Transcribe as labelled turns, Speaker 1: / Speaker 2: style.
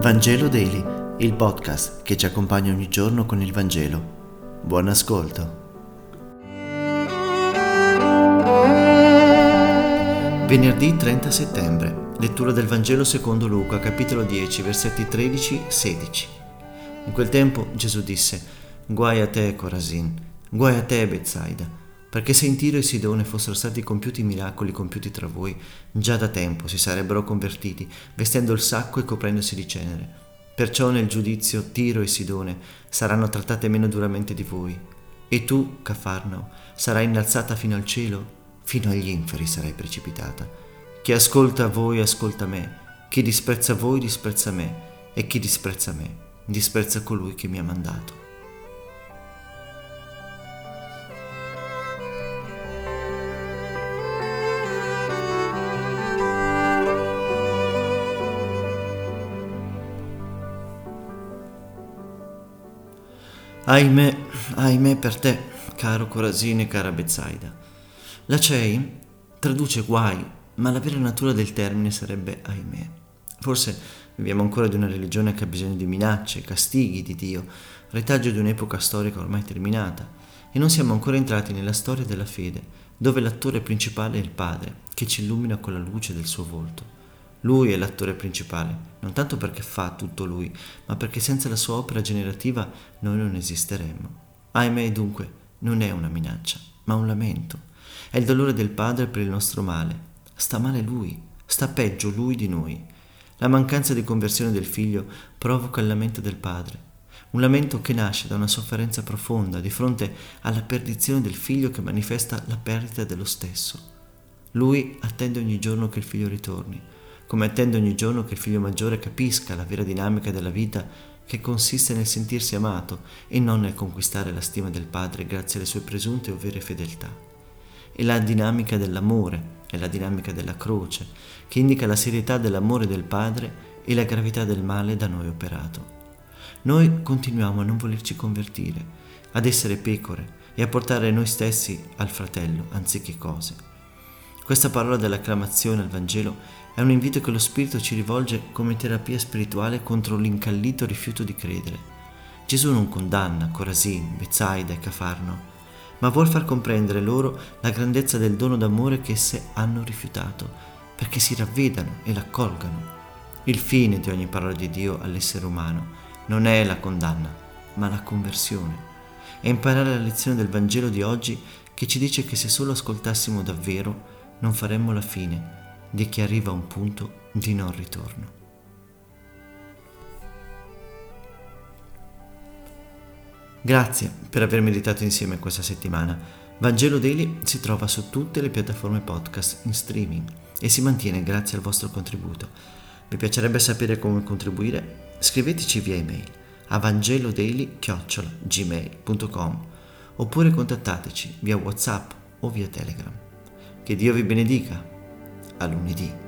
Speaker 1: Vangelo Daily, il podcast che ci accompagna ogni giorno con il Vangelo. Buon ascolto. Venerdì 30 settembre, lettura del Vangelo secondo Luca, capitolo 10, versetti 13-16. In quel tempo Gesù disse, Guai a te, Corasin, guai a te, Bezzaida perché se in Tiro e Sidone fossero stati compiuti i miracoli compiuti tra voi, già da tempo si sarebbero convertiti, vestendo il sacco e coprendosi di cenere. Perciò nel giudizio Tiro e Sidone saranno trattate meno duramente di voi. E tu, Cafarnao, sarai innalzata fino al cielo, fino agli inferi sarai precipitata. Chi ascolta voi ascolta me, chi disprezza voi disprezza me, e chi disprezza me disprezza colui che mi ha mandato. Ahimè, ahimè per te, caro Corasine e cara Bezzaida. La CEI traduce guai, ma la vera natura del termine sarebbe ahimè. Forse viviamo ancora di una religione che ha bisogno di minacce, castighi di Dio, retaggio di un'epoca storica ormai terminata, e non siamo ancora entrati nella storia della fede, dove l'attore principale è il Padre, che ci illumina con la luce del suo volto. Lui è l'attore principale, non tanto perché fa tutto lui, ma perché senza la sua opera generativa noi non esisteremmo. Ahimè dunque non è una minaccia, ma un lamento. È il dolore del padre per il nostro male. Sta male lui, sta peggio lui di noi. La mancanza di conversione del figlio provoca il lamento del padre. Un lamento che nasce da una sofferenza profonda di fronte alla perdizione del figlio che manifesta la perdita dello stesso. Lui attende ogni giorno che il figlio ritorni come attende ogni giorno che il figlio maggiore capisca la vera dinamica della vita che consiste nel sentirsi amato e non nel conquistare la stima del padre grazie alle sue presunte o vere fedeltà. È la dinamica dell'amore, è la dinamica della croce, che indica la serietà dell'amore del padre e la gravità del male da noi operato. Noi continuiamo a non volerci convertire, ad essere pecore e a portare noi stessi al fratello anziché cose. Questa parola dell'acclamazione al Vangelo è un invito che lo Spirito ci rivolge come terapia spirituale contro l'incallito rifiuto di credere. Gesù non condanna Corasin, Bezzaida e Cafarno, ma vuol far comprendere loro la grandezza del dono d'amore che esse hanno rifiutato, perché si ravvedano e l'accolgano. Il fine di ogni parola di Dio all'essere umano non è la condanna, ma la conversione. È imparare la lezione del Vangelo di oggi che ci dice che se solo ascoltassimo davvero, non faremmo la fine di chi arriva a un punto di non ritorno. Grazie per aver meditato insieme questa settimana. Vangelo Daily si trova su tutte le piattaforme podcast in streaming e si mantiene grazie al vostro contributo. Vi piacerebbe sapere come contribuire? Scriveteci via email a vangelodaily.gmail.com oppure contattateci via Whatsapp o via Telegram. Che Dio vi benedica a lunedì.